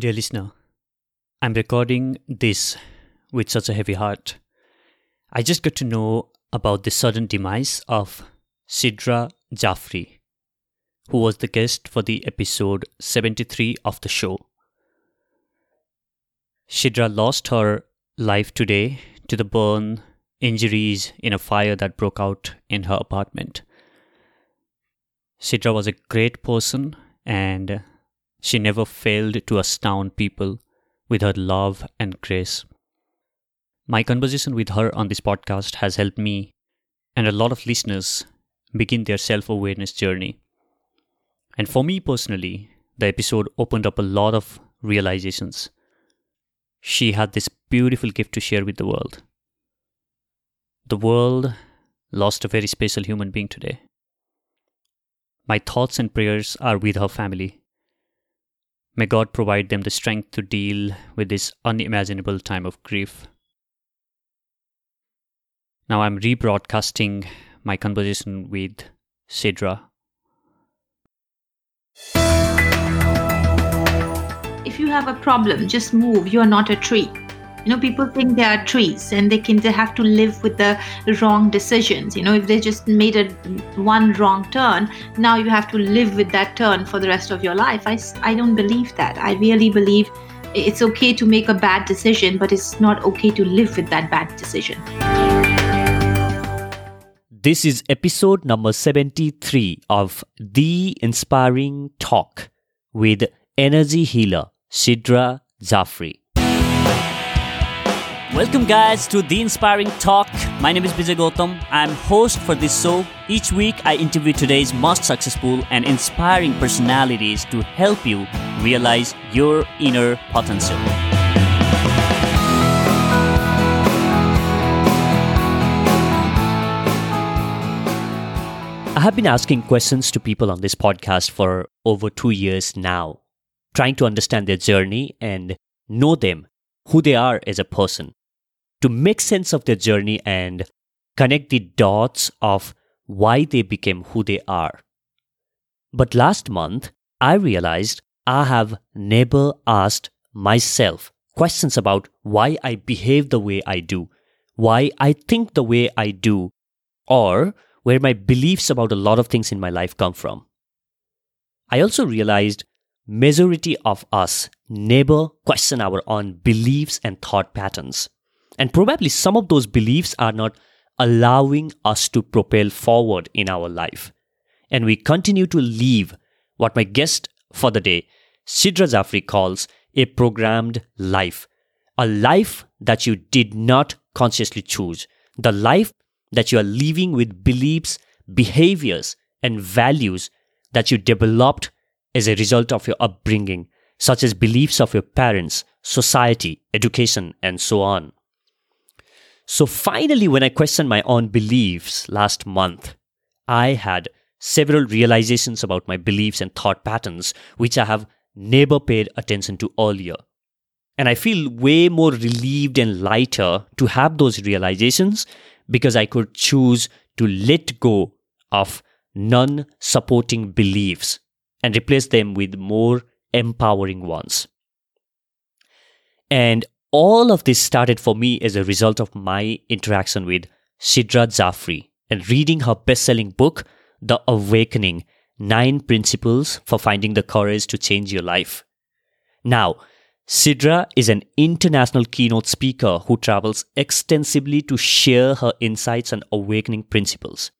Dear listener, I'm recording this with such a heavy heart. I just got to know about the sudden demise of Sidra Jafri, who was the guest for the episode 73 of the show. Sidra lost her life today to the burn injuries in a fire that broke out in her apartment. Sidra was a great person and she never failed to astound people with her love and grace. My conversation with her on this podcast has helped me and a lot of listeners begin their self awareness journey. And for me personally, the episode opened up a lot of realizations. She had this beautiful gift to share with the world. The world lost a very special human being today. My thoughts and prayers are with her family. May God provide them the strength to deal with this unimaginable time of grief. Now I'm rebroadcasting my conversation with Sidra. If you have a problem, just move. You are not a tree. You know, people think they are trees and they can they have to live with the wrong decisions. You know, if they just made a one wrong turn, now you have to live with that turn for the rest of your life. I, I don't believe that. I really believe it's okay to make a bad decision, but it's not okay to live with that bad decision. This is episode number 73 of The Inspiring Talk with energy healer Sidra Jafri. Welcome, guys, to The Inspiring Talk. My name is Vijay Gautam. I'm host for this show. Each week, I interview today's most successful and inspiring personalities to help you realize your inner potential. I have been asking questions to people on this podcast for over two years now, trying to understand their journey and know them, who they are as a person to make sense of their journey and connect the dots of why they became who they are. But last month, I realized I have never asked myself questions about why I behave the way I do, why I think the way I do, or where my beliefs about a lot of things in my life come from. I also realized majority of us never question our own beliefs and thought patterns. And probably some of those beliefs are not allowing us to propel forward in our life. And we continue to live what my guest for the day, Sidra Jafri, calls a programmed life. A life that you did not consciously choose. The life that you are living with beliefs, behaviors, and values that you developed as a result of your upbringing, such as beliefs of your parents, society, education, and so on. So finally, when I questioned my own beliefs last month, I had several realizations about my beliefs and thought patterns, which I have never paid attention to earlier. And I feel way more relieved and lighter to have those realizations because I could choose to let go of non supporting beliefs and replace them with more empowering ones. And all of this started for me as a result of my interaction with Sidra Jafri and reading her best selling book, The Awakening Nine Principles for Finding the Courage to Change Your Life. Now, Sidra is an international keynote speaker who travels extensively to share her insights on awakening principles.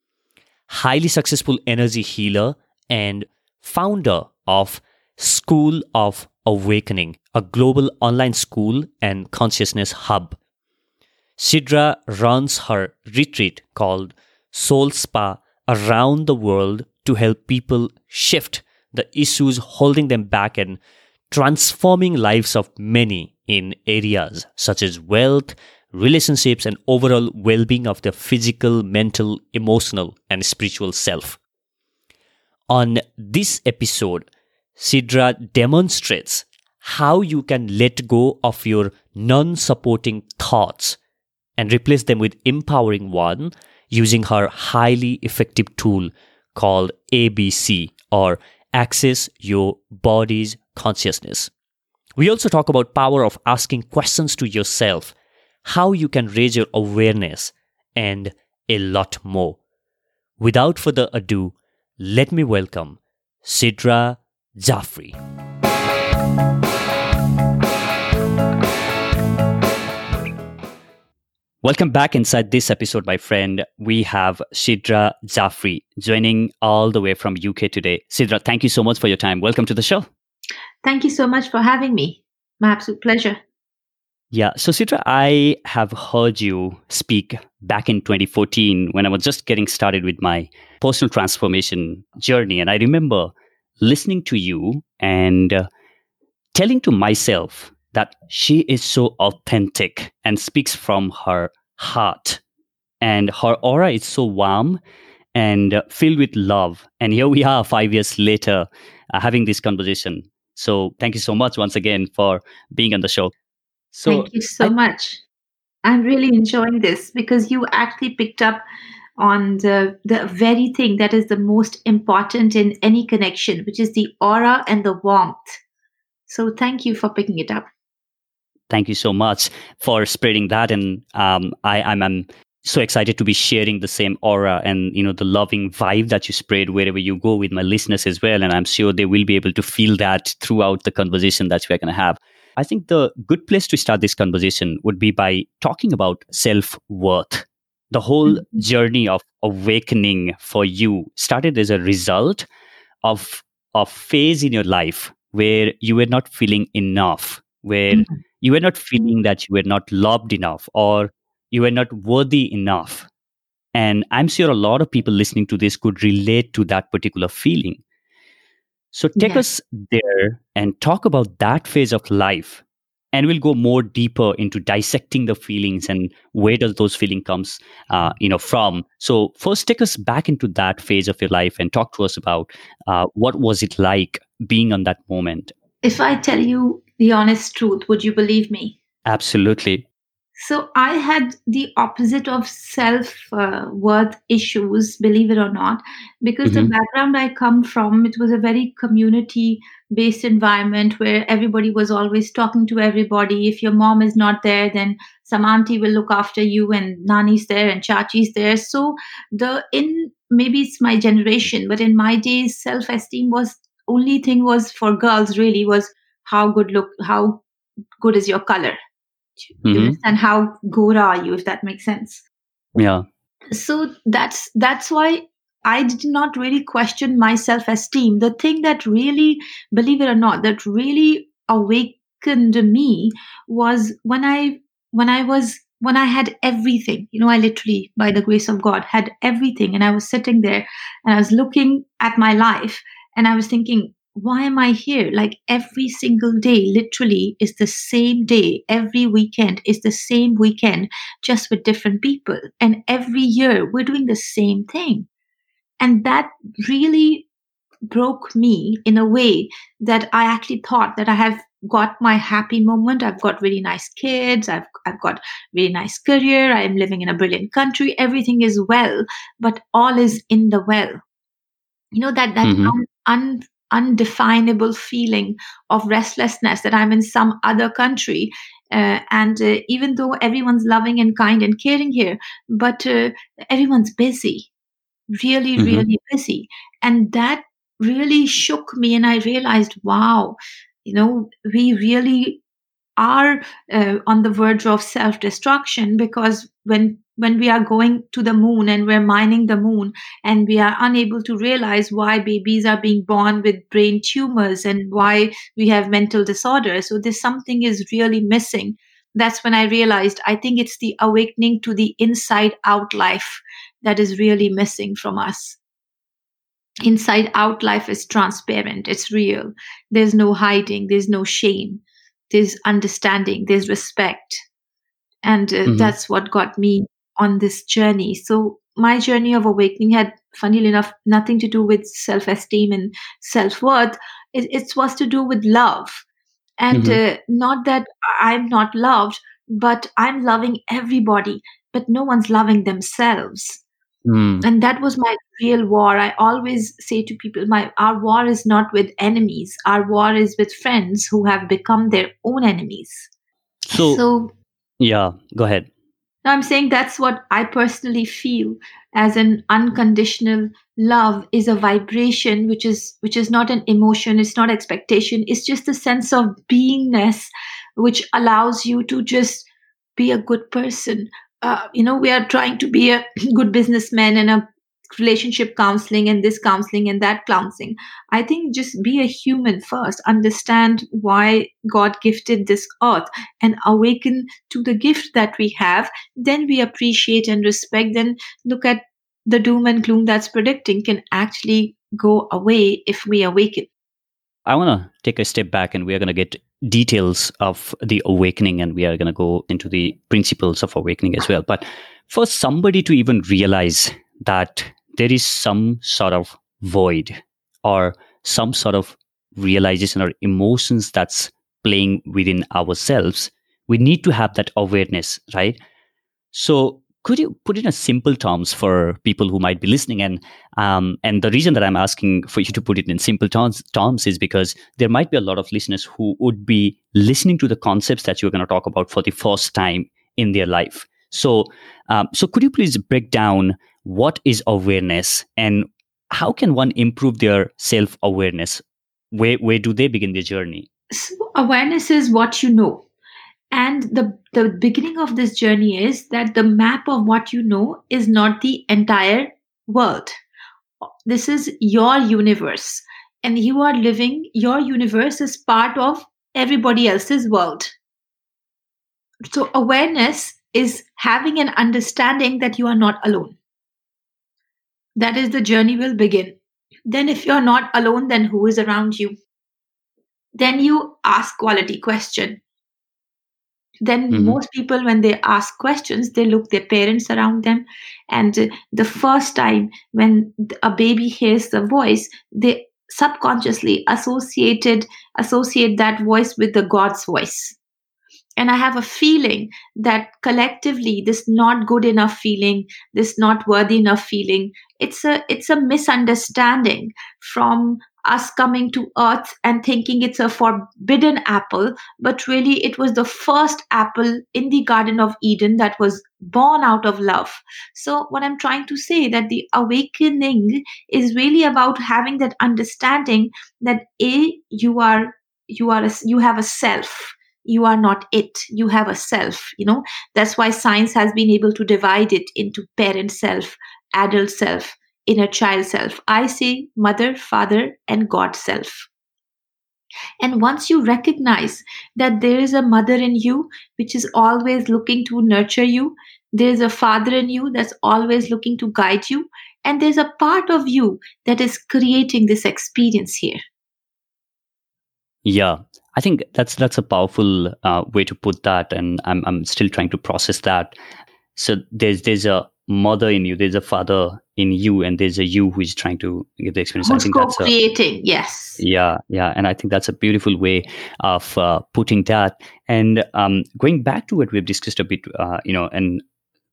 Highly successful energy healer and founder of School of Awakening, a global online school and consciousness hub. Sidra runs her retreat called Soul Spa around the world to help people shift the issues holding them back and transforming lives of many in areas such as wealth, relationships, and overall well being of their physical, mental, emotional, and spiritual self. On this episode, Sidra demonstrates how you can let go of your non supporting thoughts and replace them with empowering one using her highly effective tool called ABC or Access Your Body's Consciousness. We also talk about power of asking questions to yourself, how you can raise your awareness, and a lot more. Without further ado, let me welcome Sidra Jafri. Welcome back inside this episode, my friend. We have Sidra Jafri joining all the way from UK today. Sidra, thank you so much for your time. Welcome to the show. Thank you so much for having me. My absolute pleasure. Yeah. So, Sidra, I have heard you speak back in 2014 when I was just getting started with my personal transformation journey. And I remember listening to you and uh, telling to myself that she is so authentic and speaks from her heart. And her aura is so warm and filled with love. And here we are five years later uh, having this conversation. So thank you so much once again for being on the show. So thank you so I, much. I'm really enjoying this because you actually picked up on the, the very thing that is the most important in any connection, which is the aura and the warmth. So thank you for picking it up. Thank you so much for spreading that. And um, I, I'm, I'm so excited to be sharing the same aura and you know the loving vibe that you spread wherever you go with my listeners as well. And i'm sure they will be able to feel that throughout the conversation that we're going to have. I think the good place to start this conversation would be by talking about self-worth the whole mm-hmm. journey of awakening for you started as a result of a phase in your life where you were not feeling enough where mm-hmm you were not feeling that you were not loved enough or you were not worthy enough. And I'm sure a lot of people listening to this could relate to that particular feeling. So take us there and talk about that phase of life. And we'll go more deeper into dissecting the feelings and where does those feeling comes, uh, you know, from. So first, take us back into that phase of your life and talk to us about uh, what was it like being on that moment. If I tell you the honest truth, would you believe me? Absolutely. So I had the opposite of self uh, worth issues, believe it or not, because mm-hmm. the background I come from, it was a very community based environment where everybody was always talking to everybody. If your mom is not there, then some auntie will look after you, and nani's there and chachi's there. So the in maybe it's my generation, but in my days, self esteem was only thing was for girls really was how good look how good is your color mm-hmm. and how good are you if that makes sense yeah so that's that's why i did not really question my self esteem the thing that really believe it or not that really awakened me was when i when i was when i had everything you know i literally by the grace of god had everything and i was sitting there and i was looking at my life and i was thinking why am I here? Like every single day, literally, is the same day. Every weekend is the same weekend, just with different people. And every year, we're doing the same thing. And that really broke me in a way that I actually thought that I have got my happy moment. I've got really nice kids. I've, I've got really nice career. I am living in a brilliant country. Everything is well, but all is in the well. You know, that, that mm-hmm. un, un, undefinable feeling of restlessness that I'm in some other country. Uh, and uh, even though everyone's loving and kind and caring here, but uh, everyone's busy, really, mm-hmm. really busy. And that really shook me. And I realized, wow, you know, we really are uh, on the verge of self destruction because when when we are going to the moon and we're mining the moon and we are unable to realize why babies are being born with brain tumors and why we have mental disorders so this something is really missing that's when i realized i think it's the awakening to the inside out life that is really missing from us inside out life is transparent it's real there's no hiding there's no shame there's understanding there's respect and uh, mm-hmm. that's what got me on this journey. So my journey of awakening had, funnily enough, nothing to do with self esteem and self worth. It, it, was to do with love. And mm-hmm. uh, not that I'm not loved, but I'm loving everybody, but no one's loving themselves. Mm. And that was my real war. I always say to people, my our war is not with enemies. Our war is with friends who have become their own enemies. So, so yeah, go ahead. Now I'm saying that's what I personally feel as an unconditional love is a vibration which is which is not an emotion, it's not expectation, it's just a sense of beingness which allows you to just be a good person, uh, you know, we are trying to be a good businessman and a relationship counseling and this counseling and that counseling. I think just be a human first, understand why God gifted this earth and awaken to the gift that we have. Then we appreciate and respect. Then look at the doom and gloom that's predicting can actually go away if we awaken. I want to take a step back and we are going to get details of the awakening and we are going to go into the principles of awakening as well. But for somebody to even realize that there is some sort of void or some sort of realization or emotions that's playing within ourselves, we need to have that awareness, right? So could you put it in simple terms for people who might be listening? And um, and the reason that i'm asking for you to put it in simple terms, terms is because there might be a lot of listeners who would be listening to the concepts that you're going to talk about for the first time in their life. So um, so could you please break down what is awareness and how can one improve their self awareness where where do they begin their journey? So awareness is what you know and the the beginning of this journey is that the map of what you know is not the entire world. This is your universe. And you are living your universe is part of everybody else's world. So awareness is having an understanding that you are not alone. That is the journey will begin. Then if you're not alone then who is around you? Then you ask quality question then mm-hmm. most people when they ask questions they look their parents around them and the first time when a baby hears the voice they subconsciously associated associate that voice with the god's voice and i have a feeling that collectively this not good enough feeling this not worthy enough feeling it's a it's a misunderstanding from us coming to earth and thinking it's a forbidden apple, but really it was the first apple in the Garden of Eden that was born out of love. So, what I'm trying to say that the awakening is really about having that understanding that a you are you are a, you have a self. You are not it. You have a self you know? That's why science has been able to divide it into parent self adult self inner child self. I say mother, father, and God self. And once you recognize that there is a mother in you which is always looking to nurture you, there's a father in you that's always looking to guide you, and there's a part of you that is creating this experience here. Yeah, I think that's that's a powerful uh, way to put that, and I'm I'm still trying to process that. So there's there's a mother in you, there's a father in you, and there's a you who is trying to get the experience. Who's I think that's creating, yes. Yeah, yeah, and I think that's a beautiful way of uh, putting that. And um, going back to what we've discussed a bit, uh, you know, and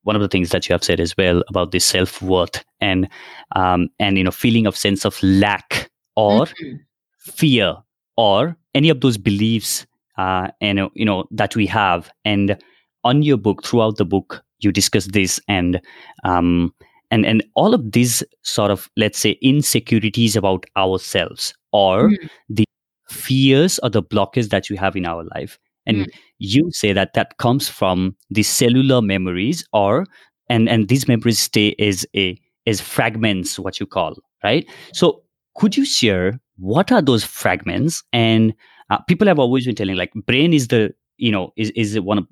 one of the things that you have said as well about this self worth and um, and you know feeling of sense of lack or mm-hmm. fear or any of those beliefs uh, and you know that we have and on your book throughout the book you discuss this and um, and and all of these sort of let's say insecurities about ourselves or mm. the fears or the blockers that you have in our life and mm. you say that that comes from the cellular memories or and and these memories stay as a as fragments what you call right so could you share what are those fragments and uh, people have always been telling like brain is the you know is is one of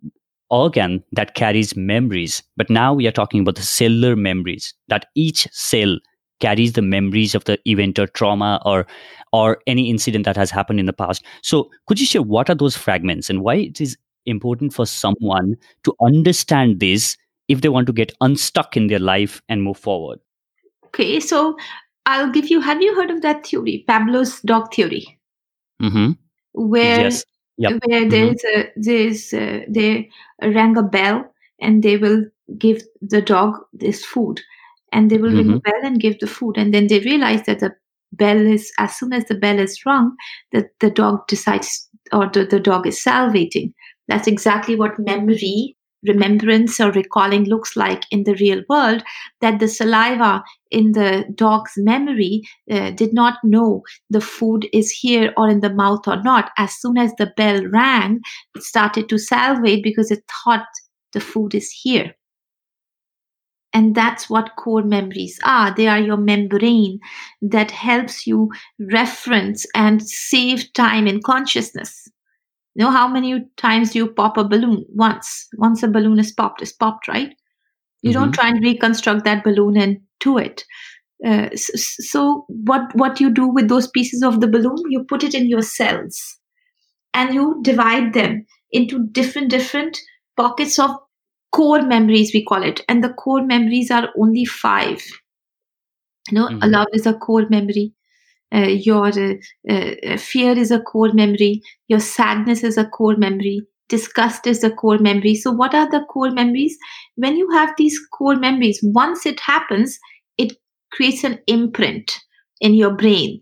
organ that carries memories. But now we are talking about the cellular memories, that each cell carries the memories of the event or trauma or or any incident that has happened in the past. So could you share what are those fragments and why it is important for someone to understand this if they want to get unstuck in their life and move forward? Okay, so I'll give you have you heard of that theory, Pavlov's dog theory? Mm-hmm. Where yes yep. where mm-hmm. there's a there's a, they rang a bell and they will give the dog this food and they will ring the bell and give the food and then they realize that the bell is as soon as the bell is rung that the dog decides or the, the dog is salivating that's exactly what memory remembrance or recalling looks like in the real world that the saliva in the dog's memory uh, did not know the food is here or in the mouth or not as soon as the bell rang it started to salivate because it thought the food is here and that's what core memories are. They are your membrane that helps you reference and save time in consciousness. You know how many times do you pop a balloon? Once. Once a balloon is popped, is popped, right? You don't try and reconstruct that balloon and do it. Uh, so what what you do with those pieces of the balloon? You put it in your cells, and you divide them into different different pockets of core memories we call it and the core memories are only five you know Mhm. love is a core memory uh, your uh, uh, fear is a core memory your sadness is a core memory disgust is a core memory. So what are the core memories? When you have these core memories once it happens it creates an imprint in your brain.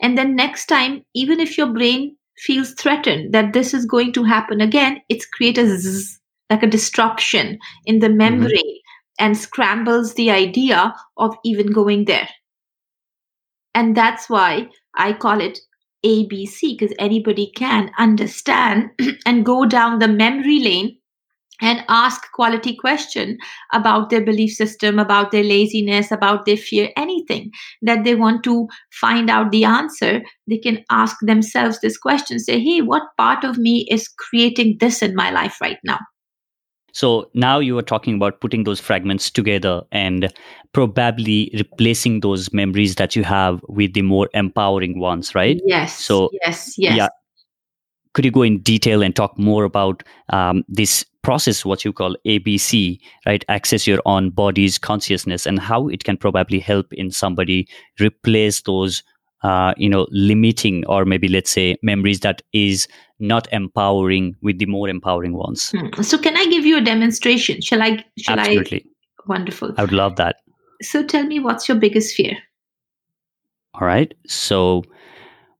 And then next time even if your brain feels threatened that this is going to happen again it's create a zzz, like a disruption in the membrane and scrambles the idea of even going there and that's why i call it abc because anybody can understand and go down the memory lane and ask quality question about their belief system about their laziness about their fear anything that they want to find out the answer they can ask themselves this question say hey what part of me is creating this in my life right now So now you are talking about putting those fragments together and probably replacing those memories that you have with the more empowering ones, right? yes So, yes yes yeah. Could you go in detail and talk more about um, this process, what you call ABC, right? Access your own body's consciousness and how it can probably help in somebody replace those, uh, you know, limiting or maybe let's say memories that is not empowering with the more empowering ones. Hmm. so can i give you a demonstration shall i shall Absolutely. i wonderful I would love that. so tell me what's your biggest fear All right. So,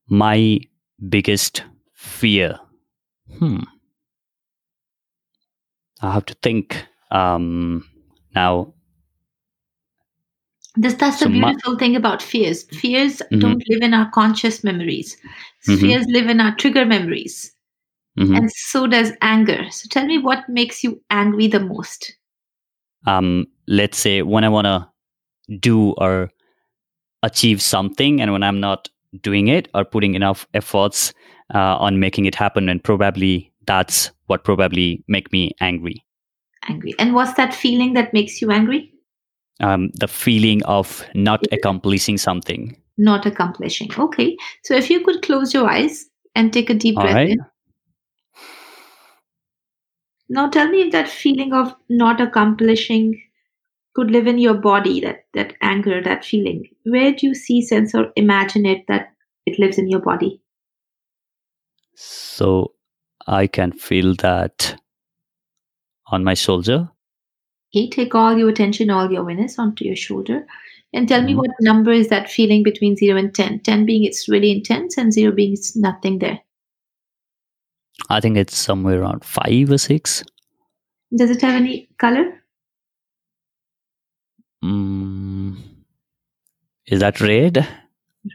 my biggest fear. Hmm. I have to think. Um, now, This that's the So my- beautiful thing about fears. Fears Mhm. don't live in our conscious memories. Mhm. Fears live in our trigger memories. mhm. And so does anger. So tell me what makes you angry the most? um, let's say when I want to do or achieve something, and when I'm not doing it or putting enough efforts uh, on making it happen, and probably that's what probably make me angry. Angry. And what's that feeling that makes you angry? Um, the feeling of not accomplishing something. Not accomplishing. Okay. So if you could close your eyes and take a deep All breath right. in. Now tell me if that feeling of not accomplishing could live in your body, that that anger, that feeling. Where do you see, sense, or imagine it that it lives in your body? So I can feel that on my shoulder. Okay, take all your attention, all your awareness onto your shoulder. And tell me Mhm. what number is that feeling between 0 and 10? 10 being it's really intense and 0 being it's nothing there. I think it's somewhere around five or six. Does it have any color? Mm, is that red?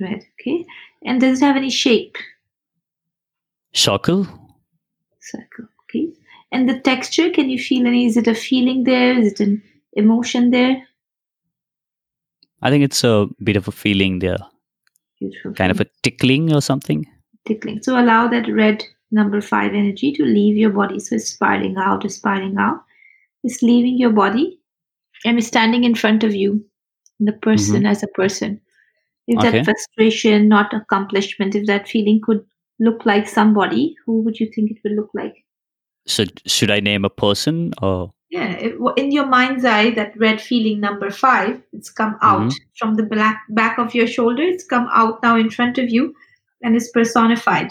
Red. Okay. And does it have any shape? Circle? Circle. Okay. And the texture, can you feel any? Is it a feeling there? Is it an emotion there? I think it's a bit of a feeling there, Beautiful. kind of a tickling or something. tickling. So allow that red number five energy to leave your body. So it's spiraling out, it's spiraling out. It's leaving your body. I'm standing in front of you, the person mm-hmm. as a person. If Okay. that frustration, not accomplishment, if that feeling could look like somebody, who would you think it would look like? So should I name a person or Yeah, it, in your mind's eye, that red feeling number five, it's come out from the black back of your shoulder. It's come out now in front of you, and it's personified.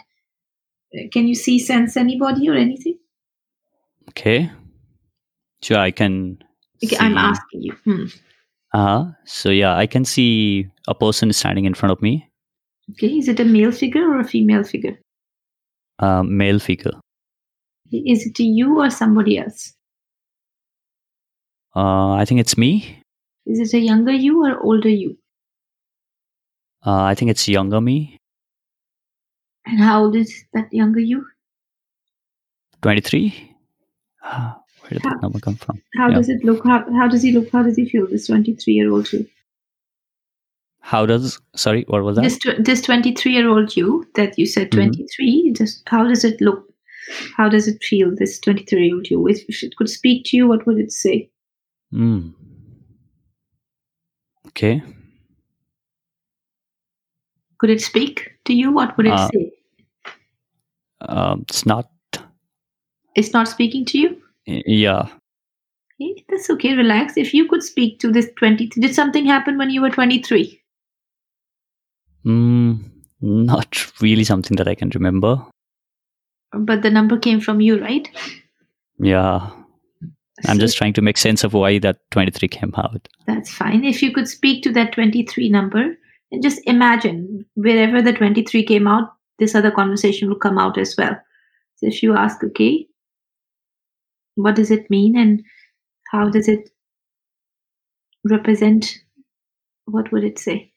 Uh, Can you see, sense anybody or anything? okay? Sure, I can. Okay, I'm asking you. Hmm. Uh-huh. So yeah, I can see a person standing in front of me, Okay, is it a male figure or a female figure? a male figure. Is it you or somebody else? Uh, I think it's me. Is it a younger you or older you? Uh, I think it's younger me, And how old is that younger you? 23. Ah, Where did How- that number come from? How Yeah. does it look? How, how does he look? How does he feel? This 23 year old you. How does, sorry, what was that? This, this 23 year old you that you said Mhm. 23, just how does it look? How does it feel, this 23 year old you? If if it could speak to you, what would it say? Mm. Okay. Could it speak to you? What would it Uh, say? Um, it's not, It's not speaking to you? yeah. Okay, that's okay. Relax. If you could speak to this 20, did something happen when you were 23? Mm, not really something that I can remember. But the number came from you, right? Yeah. I'm So just trying to make sense of why that 23 came out. That's fine. If you could speak to that 23 number and just imagine wherever the 23 came out, this other conversation will come out as well. So if you ask, okay, what does it mean and how does it represent? What would it say?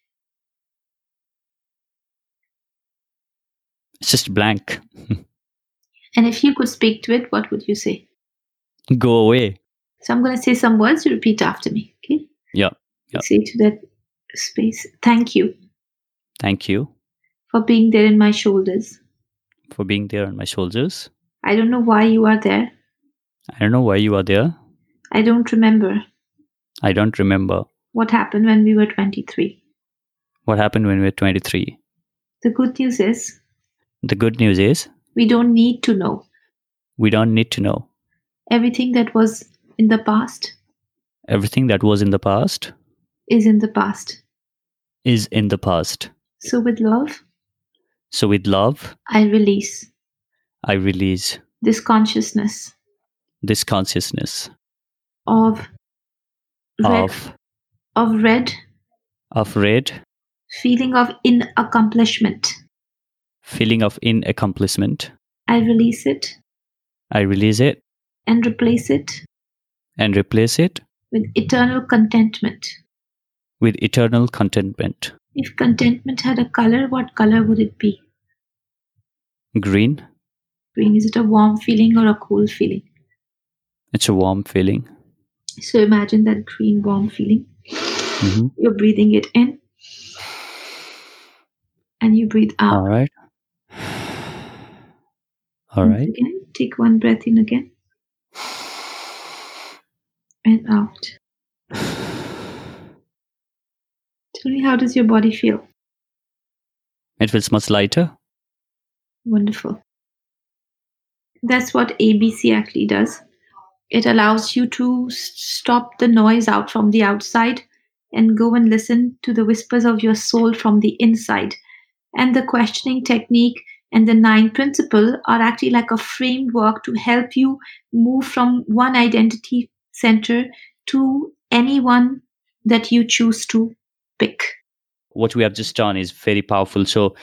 It's just blank. And if you could speak to it, what would you say? Go away. So I'm going to say some words, you repeat after me. Okay? Yeah, yeah. Say to that space, thank you Thank you for being there in my shoulders. for being there on my shoulders. I don't know why you are there. I don't know why you are there. I don't remember I don't remember what happened when we were 23. what happened when we were 23. The good news is The good news is we don't need to know we don't need to know everything that was in the past everything that was in the past is in the past. is in the past. So with love, So with love, I release I release this consciousness this consciousness of red, of of red of red feeling of inaccomplishment. Feeling of inaccomplishment. I release it I release it and replace it and replace it with eternal contentment. with eternal contentment. If contentment had a color, what color would it be? Green, Green. Is it a warm feeling or a cool feeling? it's a warm feeling. So imagine that green, warm feeling. hmm You're breathing it in and you breathe out. All right. All Once. Again, take one breath in again and out. Tell me, how does your body feel? It feels much lighter. Wonderful. That's what ABC actually does. It allows you to stop the noise out from the outside and go and listen to the whispers of your soul from the inside. And the questioning technique and the nine principle are actually like a framework to help you move from one identity center to anyone that you choose to pick. What we have just done is very powerful. So,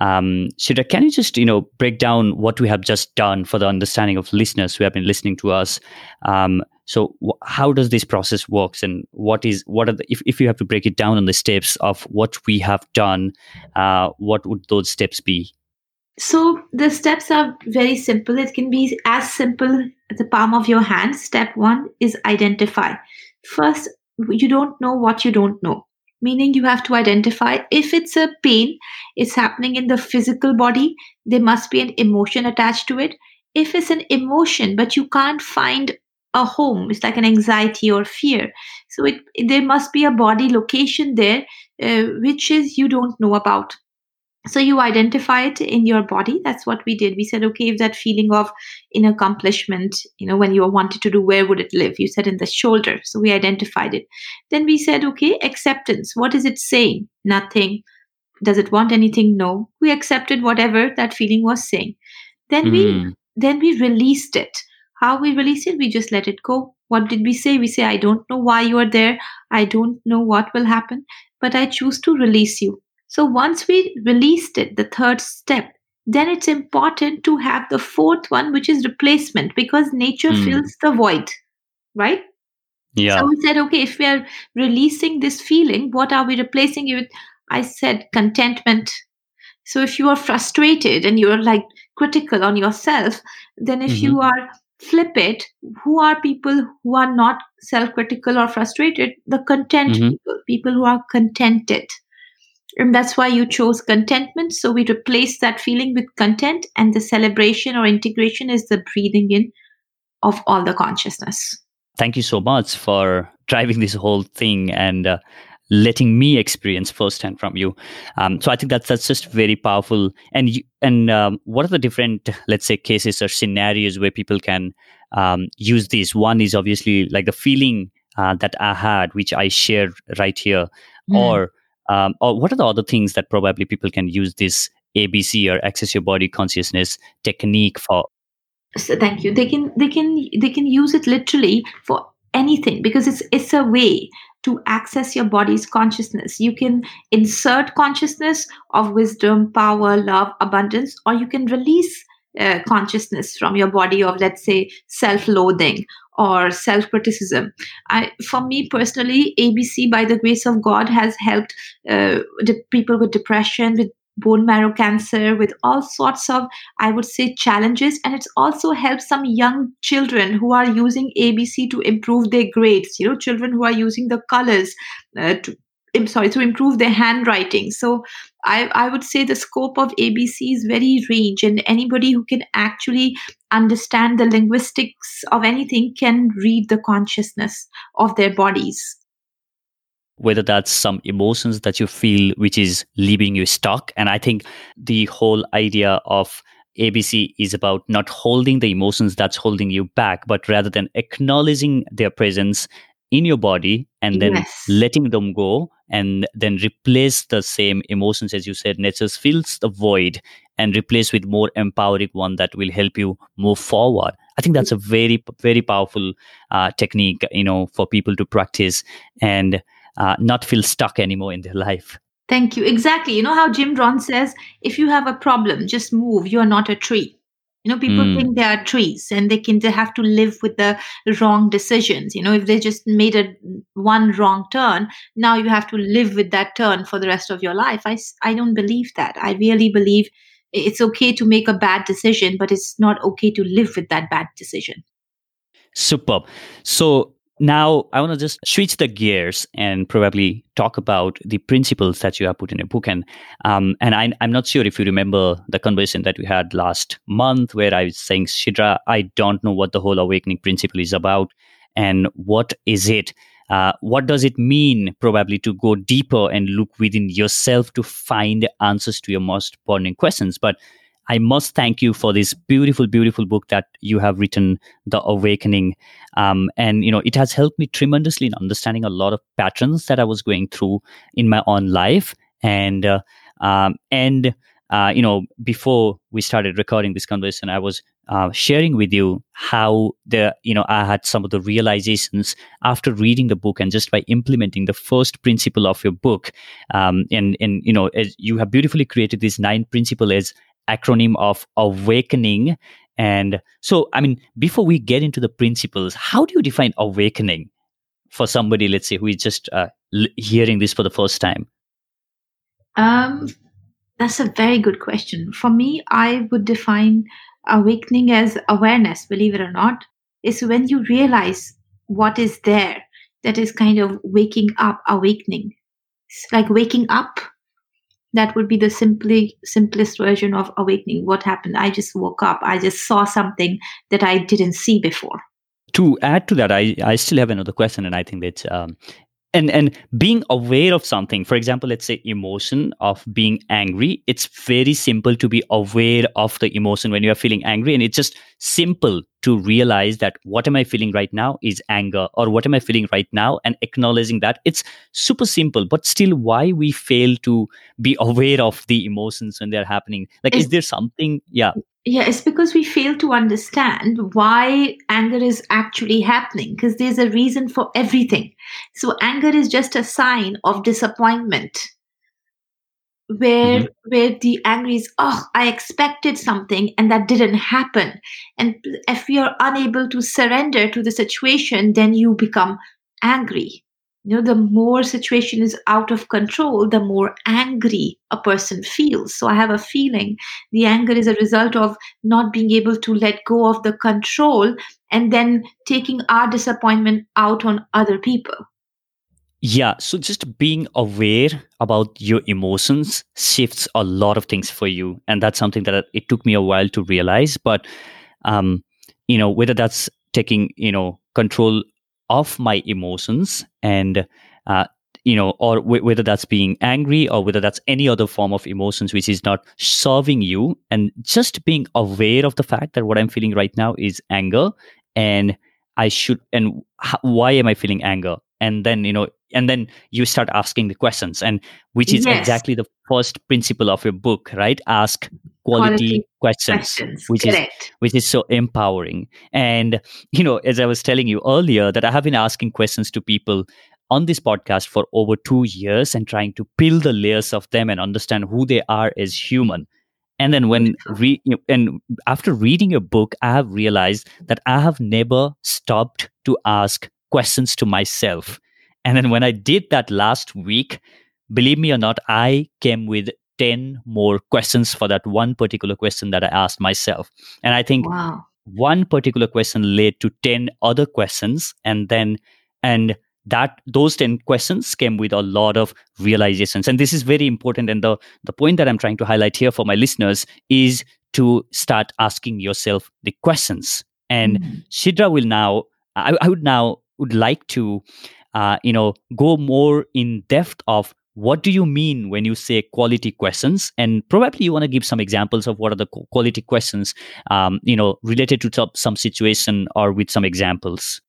um, Shida, can you just you know break down what we have just done for the understanding of listeners who have been listening to us? Um, so, how does this process works, and what is what are the if if you have to break it down on the steps of what we have done, uh, what would those steps be? So the steps are very simple. It can be as simple as the palm of your hand. Step one is identify. First, you don't know what you don't know, meaning you have to identify if it's a pain, it's happening in the physical body, there must be an emotion attached to it. If it's an emotion, but you can't find a home, it's like an anxiety or fear. So it there must be a body location there, uh, which is you don't know about so you identify it in your body. That's what we did. We said okay if that feeling of inaccomplishment you know when you wanted to do where would it live? You said in the shoulder. So we identified it. Then we said okay acceptance. What is it saying? Nothing. Does it want anything? No. We accepted whatever that feeling was saying. Then we Mm, then we released it. How we released it? We just let it go. What did we say? We say i don't know why you are there. I don't know what will happen but i choose to release you so once we released it the third step then it's important to have the fourth one which is replacement because nature Mm. fills the void right Yeah. so we said, okay, if we are releasing this feeling, what are we replacing it with? I said contentment. So if you are frustrated and you're like critical on yourself, then if you are flip it, who are people who are not self-critical or frustrated? The content Mhm. people, people who are contented. And that's why you chose contentment. So we replace that feeling with content, and the celebration or integration is the breathing in of all the consciousness. Thank you so much for driving this whole thing and uh, letting me experience firsthand from you. Um, so I think that's that's just very powerful. And you, and um, what are the different, let's say, cases or scenarios where people can um, use this? One is obviously like the feeling uh, that I had, which I share right here, Mm. or um, or what are the other things that probably people can use this ABC or access your body consciousness technique for? so thank you they can they can they can use it literally for anything because it's it's a way to access your body's consciousness you can insert consciousness of wisdom power love abundance or you can release uh, consciousness from your body of let's say self-loathing or self-criticism I, for me personally abc by the grace of god has helped uh, the people with depression with bone marrow cancer with all sorts of I would say challenges, and it's also helped some young children who are using ABC to improve their grades. You know, children who are using the colors uh, to. I'm sorry to improve their handwriting. So I, I would say the scope of ABC is very range, and anybody who can actually understand the linguistics of anything can read the consciousness of their bodies. whether that's some emotions that you feel which is leaving you stuck and i think the whole idea of abc is about not holding the emotions that's holding you back but rather than acknowledging their presence in your body and then Yes. letting them go and then replace the same emotions as you said nature fills the void and replace with more empowering one that will help you move forward i think that's a very very powerful uh, technique you know for people to practice and uh, not feel stuck anymore in their life. Thank you. Exactly. You know how Jim Rohn says, if you have a problem, just move. You are not a tree. You know, people Mm. think they are trees and they can they have to live with the wrong decisions. You know, if they just made a one wrong turn, now you have to live with that turn for the rest of your life. I, I don't believe that. I really believe it's okay to make a bad decision, but it's not okay to live with that bad decision. Superb. So now I want to just switch the gears and probably talk about the principles that you have put in a book. And um, and I, I'm not sure if you remember the conversation that we had last month, where I was saying, Shidra, I don't know what the whole awakening principle is about, and what is it. Uh, what does it mean, probably, to go deeper and look within yourself to find answers to your most burning questions? But I must thank you for this beautiful, beautiful book that you have written, The Awakening. Um, and, you know, it has helped me tremendously in understanding a lot of patterns that I was going through in my own life. And, uh, um, and, uh, you know, before we started recording this conversation, I was uh, sharing with you how the, you know, I had some of the realizations after reading the book and just by implementing the first principle of your book. Um, and, and, you know, as you have beautifully created these nine principles as acronym of awakening and so i mean before we get into the principles how do you define awakening for somebody let's say who is just uh, l- hearing this for the first time Um, that's a very good question. For me, I would define awakening as awareness, believe it or not, is when you realize what is there that is kind of waking up, awakening. It's like waking up. That would be the simply simplest version of awakening. What happened? I just woke up. I just saw something that I didn't see before. to add to that i, I still have another question and i think that um, and and being aware of something for example let's say emotion of being angry it's very simple to be aware of the emotion when you are feeling angry and it's just simple to realize that what am I feeling right now is anger, or what am I feeling right now, and acknowledging that. It's super simple, but still, why we fail to be aware of the emotions when they're happening? Like, is there something? Yeah. Yeah, it's because we fail to understand why anger is actually happening because there's a reason for everything. So, anger is just a sign of disappointment where mm-hmm. where the anger is oh i expected something and that didn't happen. And if you're unable to surrender to the situation then you become angry. You know the more situation is out of control the more angry a person feels. So i have a feeling the anger is a result of not being able to let go of the control and then taking our disappointment out on other people yeah so just being aware about your emotions shifts a lot of things for you and that's something that it took me a while to realize but um you know whether that's taking you know control of my emotions and uh, you know or w- whether that's being angry or whether that's any other form of emotions which is not serving you and just being aware of the fact that what i'm feeling right now is anger and i should and h- why am i feeling anger and then you know and then you start asking the questions and which is yes. exactly the first principle of your book right ask quality, quality questions, questions, which Correct. is which is so empowering and you know as i was telling you earlier that i have been asking questions to people on this podcast for over 2 years and trying to peel the layers of them and understand who they are as human and then when re- and after reading your book i have realized that i have never stopped to ask questions to myself and then when I did that last week, believe me or not, I came with 10 more questions for that one particular question that I asked myself. And I think wow. one particular question led to 10 other questions. And then, and that those 10 questions came with a lot of realizations and this is very important and the the point that i'm trying to highlight here for my listeners is to start asking yourself the questions and mm-hmm. sidra will now I, I would now would like to uh, you know go more in depth of what do you mean when you say quality questions? And probably you want to give some examples of what are the quality questions um, you know related to some situation or with some examples.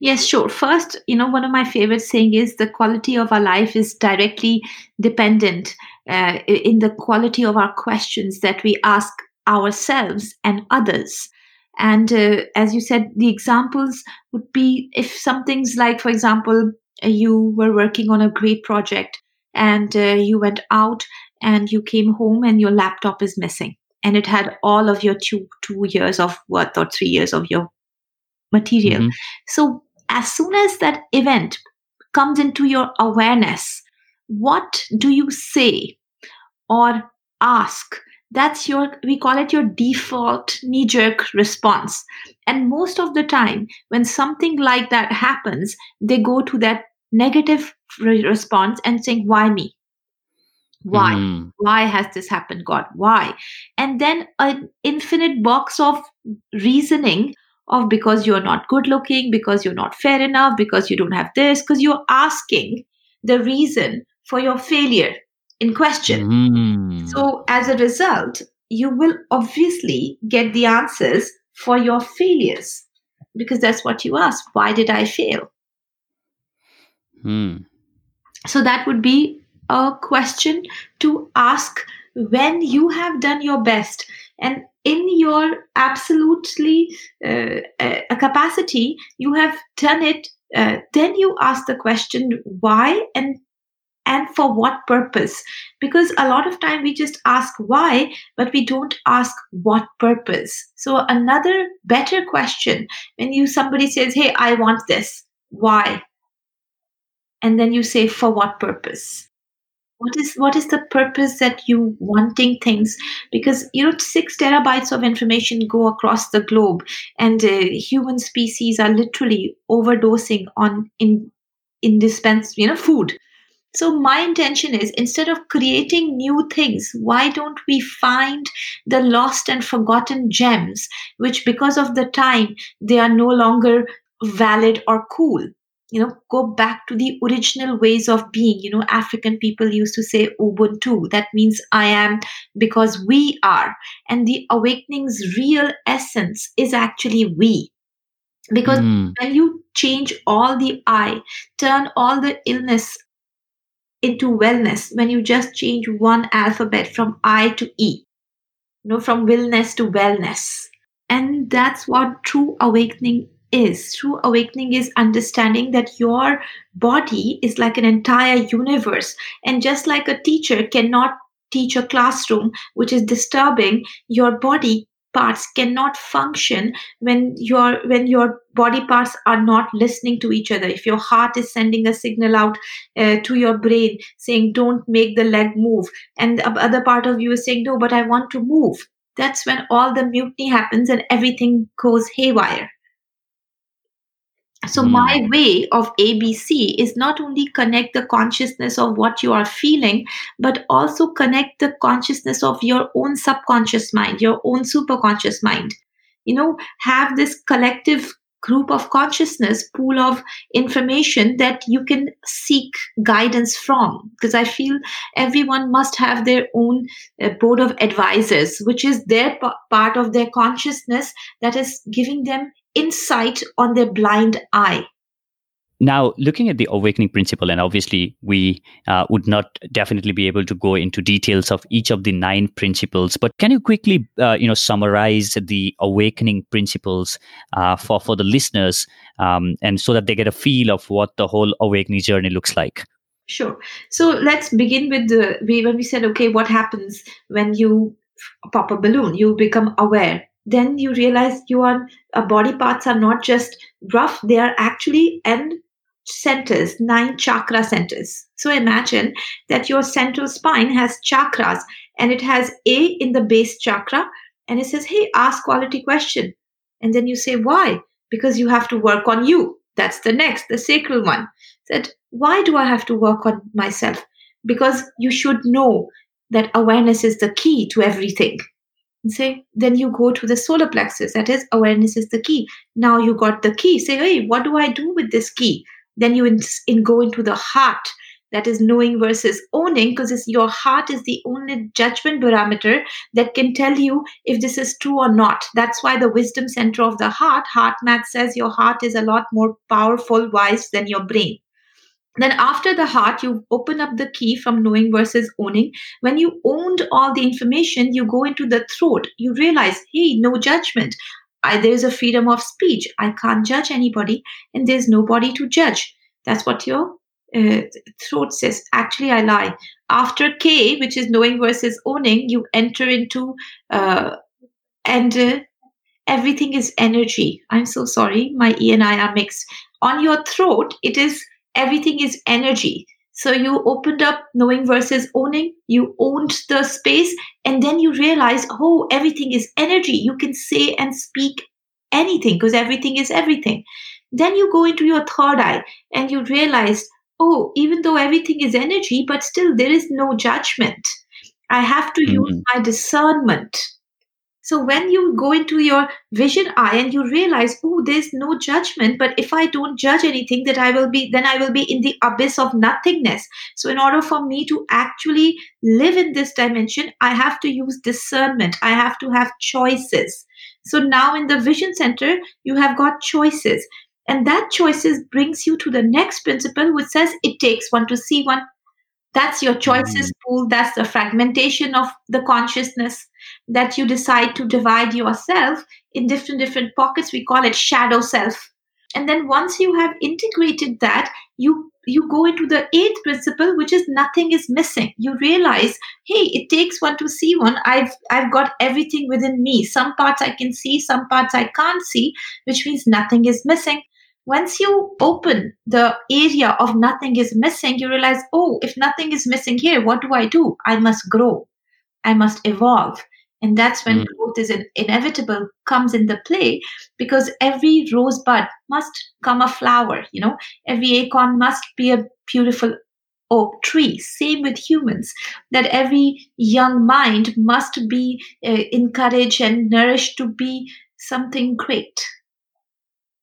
Yes sure. First you know one of my favorite saying is the quality of our life is directly dependent uh, in the quality of our questions that we ask ourselves and others and uh, as you said, the examples would be if something's like, for example, uh, you were working on a great project and uh, you went out and you came home and your laptop is missing and it had all of your two two years of worth or three years of your material. Mm-hmm. So as soon as that event comes into your awareness, what do you say or ask that's your we call it your default knee jerk response. And most of the time when something like that happens they go to that negative re- response and saying why me? Why? Mm. why has this happened? God why? And then an infinite box of reasoning of because you're not good looking because you're not fair enough because you don't have this because you're asking the reason for your failure in question. Mm. So, as a result, you will obviously get the answers for your failures because that's what you ask. Why did I fail? Mm. So, that would be a question to ask when you have done your best and in your absolutely uh, uh, capacity you have done it uh, then you ask the question why and and for what purpose? Because a lot of time we just ask why but we don't ask what purpose. So another better question when you somebody says hey i want this. Why? And then you say for what purpose? What is what is the purpose that you wanting things? Because you know 6 terabytes of information go across the globe and uh, human species are literally overdosing on in indispensable you know food so, my intention is instead of creating new things, why don't we find the lost and forgotten gems, which because of the time, they are no longer valid or cool? You know, go back to the original ways of being. You know, African people used to say Ubuntu. That means I am because we are. And the awakening's real essence is actually we because mm. when you change all the i turn all the illness into wellness when you just change one alphabet from i to e you know from willness to wellness. And that's what true awakening is. True awakening is understanding that your body is like an entire universe. And just like a teacher cannot teach a classroom which is disturbing your body parts cannot function when your when your body parts are not listening to each other. If your heart is sending a signal out uh, to your brain saying don't make the leg move and the other part of you is saying no but i want to move that's when all the mutiny happens and everything goes haywire so mm. my way of abc is not only connect the consciousness of what you are feeling but also connect the consciousness of your own subconscious mind your own superconscious mind you know have this collective group of consciousness pool of information that you can seek guidance from. Because i feel everyone must have their own uh, board of advisors which is their p- part of their consciousness that is giving them insight on their blind eye now, looking at the awakening principle, and obviously we uh, would not definitely be able to go into details of each of the nine principles, but can you quickly, uh, you know, summarize the awakening principles uh, for for the listeners, um, and so that they get a feel of what the whole awakening journey looks like? Sure. So let's begin with the when we said, okay, what happens when you pop a balloon? You become aware then you realize your uh, body parts are not just rough they are actually and centers, nine chakra centers. So imagine that your central spine has chakras and it has A in the base chakra and it says, hey, ask quality question. And then you say, why? Because you have to work on you. That's the next, the sacral one. Said, why do I have to work on myself? Because you should know that awareness is the key to everything. And say, then you go to the solar plexus. That is, awareness is the key. Now you got the key. Say, hey, what do I do with this key? Then you in, in go into the heart. That is knowing versus owning because your heart is the only judgment parameter that can tell you if this is true or not. That's why the wisdom center of the heart HeartMath says your heart is a lot more powerful wise than your brain. Then after the heart you open up the key from knowing versus owning. When you owned all the information you go into the throat. You realize hey no judgment I, there's a freedom of speech. I can't judge anybody, and there's nobody to judge. That's what your uh, throat says. Actually, I lie. After K, which is knowing versus owning, you enter into uh, and uh, everything is energy. I'm so sorry, my E and I are mixed. On your throat, it is everything is energy. So you opened up knowing versus owning, you owned the space, and then you realize, oh, everything is energy. You can say and speak anything because everything is everything. Then you go into your third eye and you realize, oh, even though everything is energy, but still there is no judgment. I have to mm-hmm. use my discernment so when you go into your vision eye and you realize, oh, there's no judgment, but if I don't judge anything, that I will be, then I will be in the abyss of nothingness. So in order for me to actually live in this dimension, I have to use discernment. I have to have choices. So now in the vision center, you have got choices. And that choices brings you to the next principle, which says it takes one to see one. That's your choices mm-hmm. pool. That's the fragmentation of the consciousness that you decide to divide yourself in different different pockets. We call it shadow self. And then once you have integrated that you you go into the eighth principle which is nothing is missing. You realize hey it takes one to see one. I've i've got everything within me. Some parts i can see some parts i can't see which means nothing is missing. Once you open the area of nothing is missing you realize oh if nothing is missing here what do i do? I must grow. I must evolve and that's when mm. growth is in, inevitable comes into play because every rosebud must come a flower you know? Every acorn must be a beautiful oak tree. Same with humans that every young mind must be uh, encouraged and nourished to be something great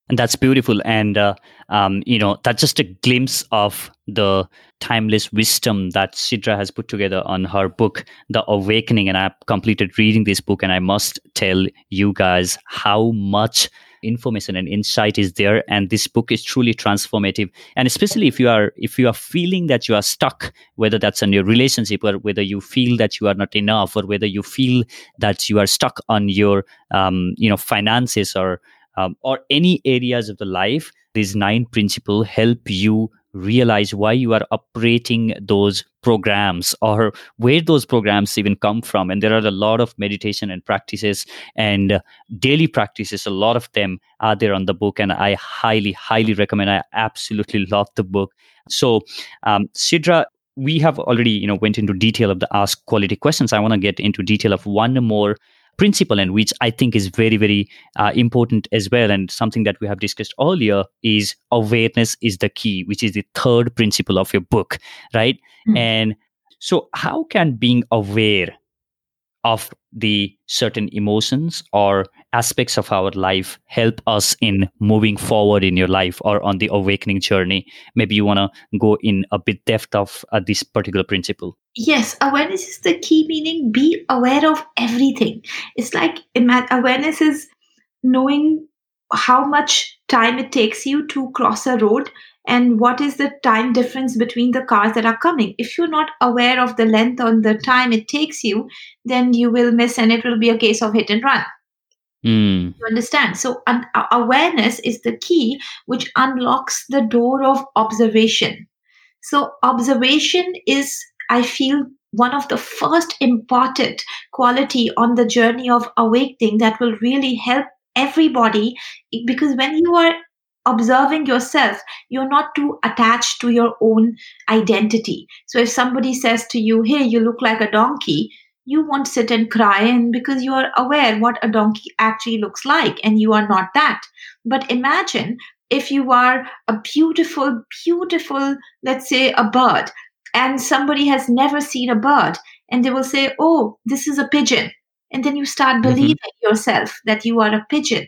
and that's beautiful. And uh, um, you know that's just a glimpse of the timeless wisdom that sidra has put together on her book the awakening. And i've completed reading this book and i must tell you guys how much information and insight is there. And this book is truly transformative. And especially if you are if you are feeling that you are stuck whether that's in your relationship or whether you feel that you are not enough or whether you feel that you are stuck on your um, you know finances or um, or any areas of the life these nine principles help you realize why you are operating those programs or where those programs even come from. And there are a lot of meditation and practices and uh, daily practices a lot of them are there on the book and i highly highly recommend i absolutely love the book. So um, sidra we have already you know went into detail of the ask quality questions. I want to get into detail of one more principle and which i think is very very uh, important as well and something that we have discussed earlier is awareness is the key which is the third principle of your book right mm-hmm. and so how can being aware of the certain emotions or aspects of our life help us in moving forward in your life or on the awakening journey. Maybe you want to go in a bit depth of uh, this particular principle. Yes awareness is the key meaning. Be aware of everything. It's like awareness is knowing how much time it takes you to cross a road and what is the time difference between the cars that are coming? If you're not aware of the length or the time it takes you then you will miss and it will be a case of hit and run. Mm. you understand? So un- awareness is the key which unlocks the door of observation. So observation is i feel one of the first important quality on the journey of awakening that will really help everybody because when you are observing yourself you're not too attached to your own identity so if somebody says to you hey you look like a donkey you won't sit and cry and because you are aware what a donkey actually looks like and you are not that but imagine if you are a beautiful beautiful let's say a bird and somebody has never seen a bird and they will say oh this is a pigeon and then you start mm-hmm. believing mm-hmm. yourself that you are a pigeon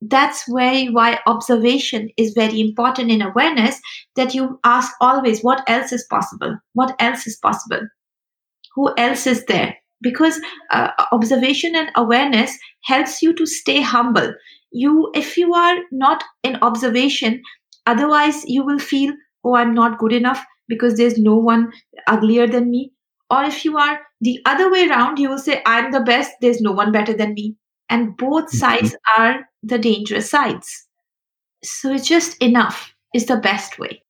that's where why observation is very important in awareness that you ask always what else is possible? What else is possible? Who else is there? Because uh, observation and awareness helps you to stay humble. You if you are not in observation otherwise you will feel oh i'm not good enough because there's no one uglier than me. Or if you are the other way around you will say i'm the best there's no one better than me and both mm-hmm. sides are the dangerous sides. So it's just enough is the best way.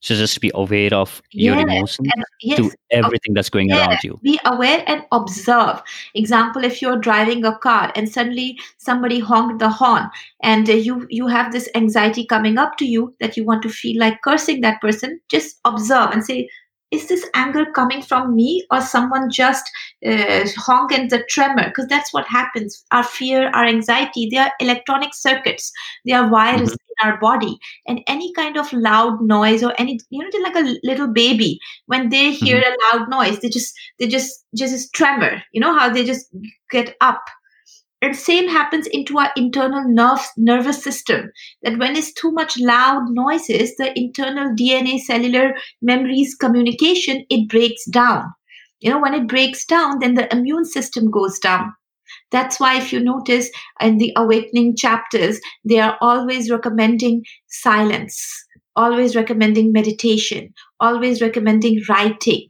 So just be aware of your emotions yes, to everything that's going yeah, around you. Be aware and observe. Example, if you're driving a car and suddenly somebody honked the horn and you you have this anxiety coming up to you that you want to feel like cursing that person, just observe and say, is this anger coming from me or someone just uh, honk and the tremor? Because that's what happens. Our fear our anxiety they are electronic circuits. They are wires mm-hmm. in our body. And any kind of loud noise or any you know they're like a little baby. When they hear mm-hmm. a loud noise they just they just just tremor. You know how they just get up and same happens into our internal nerve, nervous system that when it's too much loud noises the internal dna cellular memories communication it breaks down. You know when it breaks down then the immune system goes down. That's why if you notice in the awakening chapters they are always recommending silence always recommending meditation always recommending writing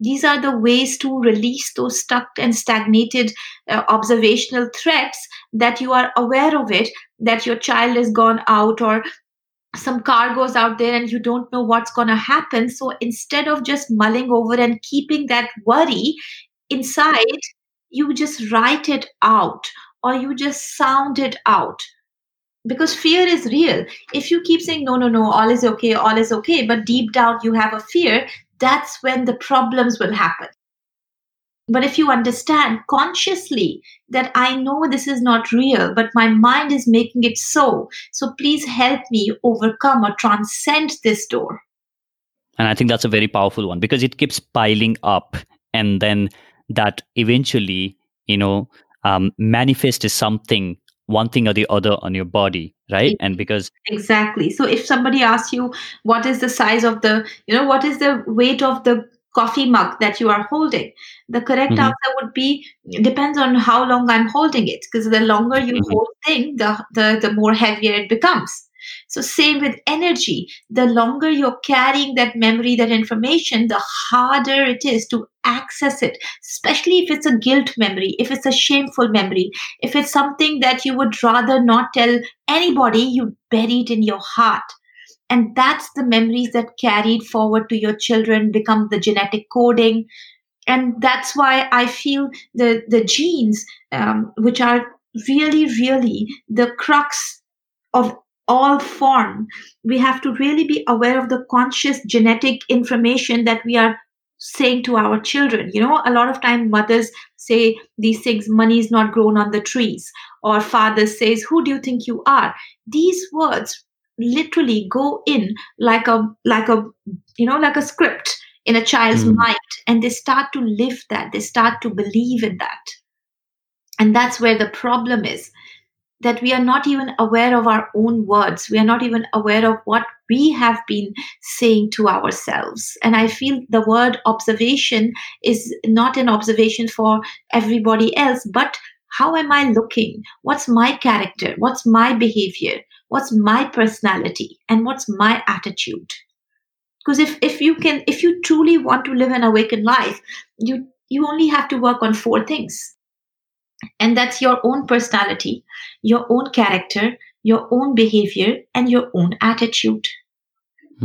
these are the ways to release those stuck and stagnated uh, observational threats that you are aware of it that your child has gone out or some car goes out there and you don't know what's going to happen. So instead of just mulling over and keeping that worry inside you just write it out or you just sound it out. Because fear is real. If you keep saying no no no all is okay all is okay but deep down you have a fear that's when the problems will happen. But if you understand consciously that I know this is not real, but my mind is making it so, so please help me overcome or transcend this door. And I think that's a very powerful one because it keeps piling up. And then that eventually, you know, um, manifest as something one thing or the other on your body right and because exactly so if somebody asks you what is the size of the you know what is the weight of the coffee mug that you are holding the correct Mhm. answer would be depends on how long i'm holding it because the longer you Mhm. hold thing the, the the more heavier it becomes so same with energy. The longer you're carrying that memory that information the harder it is to access it especially if it's a guilt memory if it's a shameful memory. If it's something that you would rather not tell anybody you bury it in your heart. And that's the memories that carried forward to your children become the genetic coding. And that's why i feel the the genes um, which are really really the crux of all form. We have to really be aware of the conscious genetic information that we are saying to our children. You know a lot of time mothers say these things money is not grown on the trees or father says who do you think you are? These words literally go in like a like a you know like a script in a child's Mm. mind and they start to live that. They start to believe in that. And that's where the problem is that we are not even aware of our own words. We are not even aware of what we have been saying to ourselves. And i feel the word observation is not an observation for everybody else but how am i looking? What's my character? What's my behavior? What's my personality? And what's my attitude? Because if, if you can if you truly want to live an awakened life you you only have to work on four things and that's your own personality your own character your own behavior and your own attitude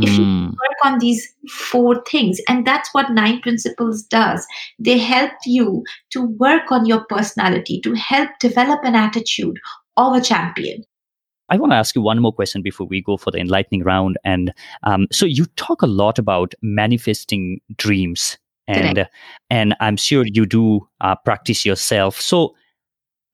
if you Mm. work on these four things and that's what nine principles does they help you to work on your personality to help develop an attitude of a champion I want to ask you one more question before we go for the enlightening round. And um, so you talk a lot about manifesting dreams, and and I'm sure you do uh, practice yourself. So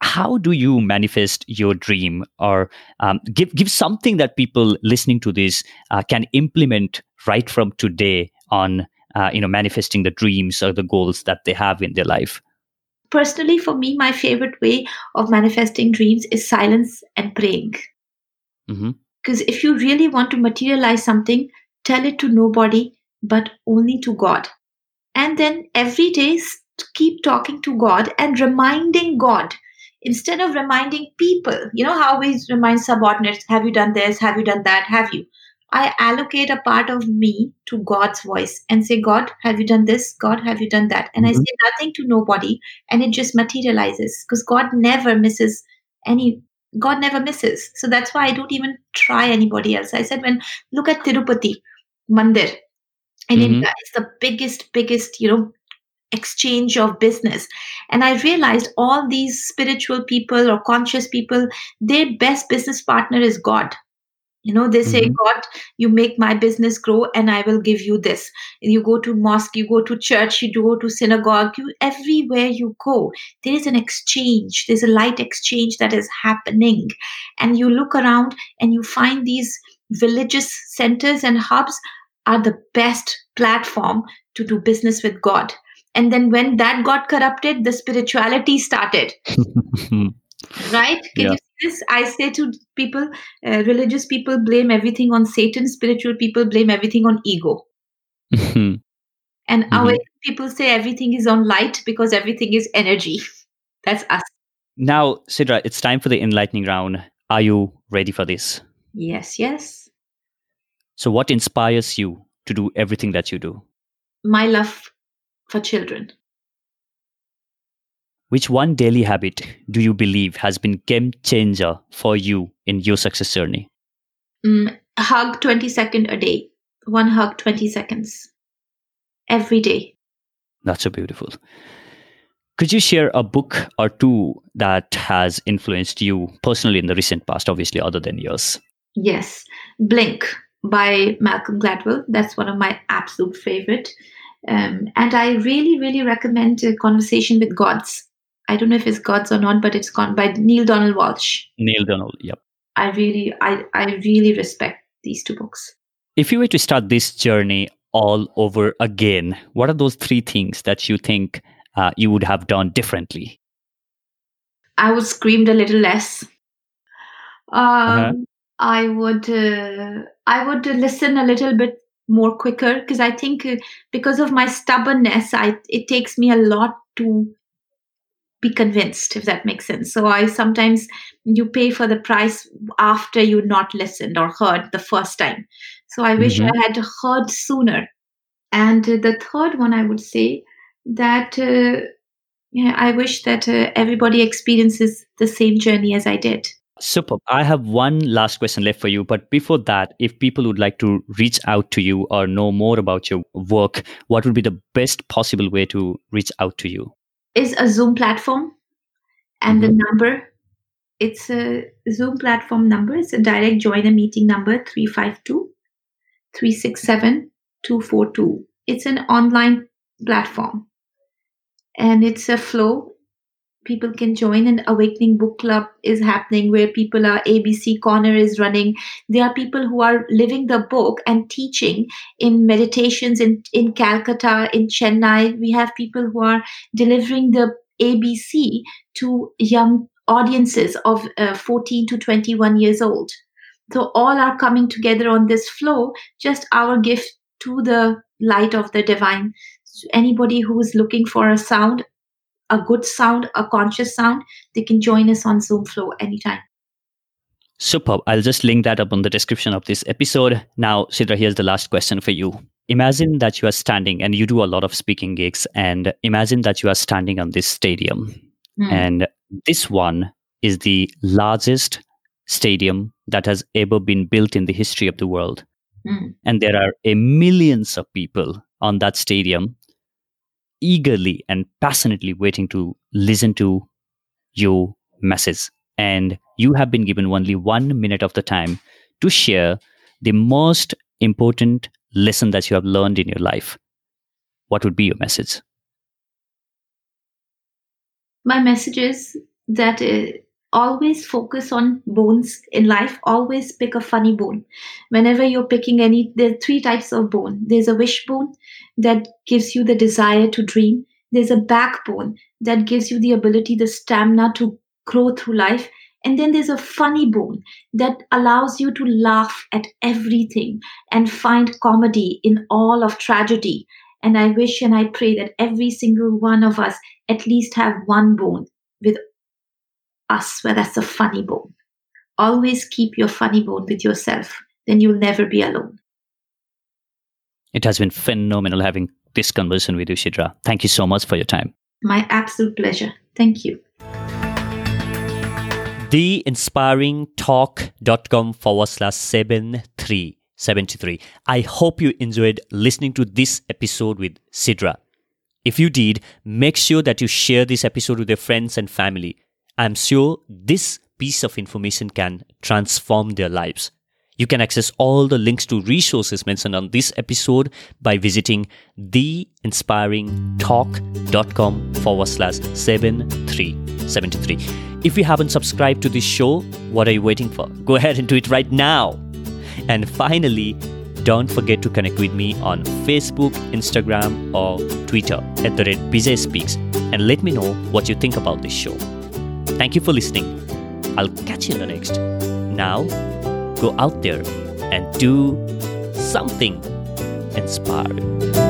how do you manifest your dream, or um, give give something that people listening to this uh, can implement right from today on uh, you know manifesting the dreams or the goals that they have in their life? personally for me my favorite way of manifesting dreams is silence and praying. Because if you really want to materialize something tell it to nobody but only to god. And then every day keep talking to god and reminding god instead of reminding people you know how we remind subordinates have you done this? Have you done that? Have you? I allocate a part of me to god's voice and say god have you done this? God have you done that? And i Mhm. say nothing to nobody and it just materializes because god never misses any god never misses. So that's why i don't even try anybody else. I said when look at tirupati mandir in Mhm. india it's the biggest biggest you know exchange of business. And i realized all these spiritual people or conscious people their best business partner is god. You know they say Mhm. god you make my business grow and i will give you this. You go to mosque you go to church you go to synagogue you everywhere you go there is an exchange. There's a light exchange that is happening. And you look around and you find these religious centers and hubs are the best platform to do business with god and then when that got corrupted the spirituality started right can Yeah. you see this i say to people uh, religious people blame everything on satan spiritual people blame everything on ego and Mhm. our people say everything is on light because everything is energy that's us Now, Sidra, it's time for the enlightening round. Are you ready for this? yes yes So, what inspires you to do everything that you do? my love for children Which one daily habit do you believe has been game changer for you in your success journey? mm, hug 20 second a day one hug 20 seconds every day That's so beautiful. Could you share a book or two that has influenced you personally in the recent past, obviously, other than yours? Yes, Blink by Malcolm Gladwell. That's one of my absolute favorite. Um, and I really, really recommend a Conversation with Gods. I don't know if it's Gods or not, but it's gone by Neale Donald Walsch. Neale Donald, yep. I really, I, I really respect these two books. If you were to start this journey all over again, what are those three things that you think uh, you would have done differently? I would screamed a little less. Um, Uh-huh. I would, uh, I would listen a little bit more quicker because I think uh, because of my stubbornness, I it takes me a lot to be convinced if that makes sense. So i sometimes you pay for the price after you not listened or heard the first time. So i wish Mhm. i had heard sooner. And uh, the third one i would say that uh, yeah, i wish that uh, everybody experiences the same journey as i did Super. I have one last question left for you. But before that, if people would like to reach out to you or know more about your work, what would be the best possible way to reach out to you? is a zoom platform and the mm-hmm. number it's a zoom platform number it's a direct joiner meeting number 352 367 242 it's an online platform and it's a flow people can join. An awakening book club is happening where people are abc corner is running. There are people who are living the book and teaching in meditations in, in calcutta in chennai. We have people who are delivering the abc to young audiences of uh, 14 to 21 years old. So all are coming together on this flow just our gift to the light of the divine. Anybody who is looking for a sound a good sound, a conscious sound, they can join us on Zoom Flow anytime. Superb. I'll just link that up on the description of this episode. Now, Sidra, here's the last question for you. Imagine that you are standing and you do a lot of speaking gigs, and imagine that you are standing on this stadium. Mm. And this one is the largest stadium that has ever been built in the history of the world. Mm. And there are a millions of people on that stadium eagerly and passionately waiting to listen to your message. And you have been given only one minute of the time to share the most important lesson that you have learned in your life. What would be your message? My message is that uh, always focus on bones in life. Always pick a funny bone. Whenever you're picking any, there are three types of bone. There's a wish bone that gives you the desire to dream. There's a backbone that gives you the ability, the stamina to grow through life. And then there's a funny bone that allows you to laugh at everything and find comedy in all of tragedy. And I wish and I pray that every single one of us at least have one bone with us, where that's a funny bone. Always keep your funny bone with yourself, then you'll never be alone. It has been phenomenal having this conversation with you, Sidra. Thank you so much for your time. My absolute pleasure. Thank you. theinspiringtalk.com forward slash 7373. I hope you enjoyed listening to this episode with Sidra. If you did, make sure that you share this episode with your friends and family. I'm sure this piece of information can transform their lives. You can access all the links to resources mentioned on this episode by visiting theinspiringtalk.com forward slash 7373. If you haven't subscribed to this show, what are you waiting for? Go ahead and do it right now. And finally, don't forget to connect with me on Facebook, Instagram, or Twitter at the Bijay Speaks and let me know what you think about this show. Thank you for listening. I'll catch you in the next. Now, go out there and do something inspiring.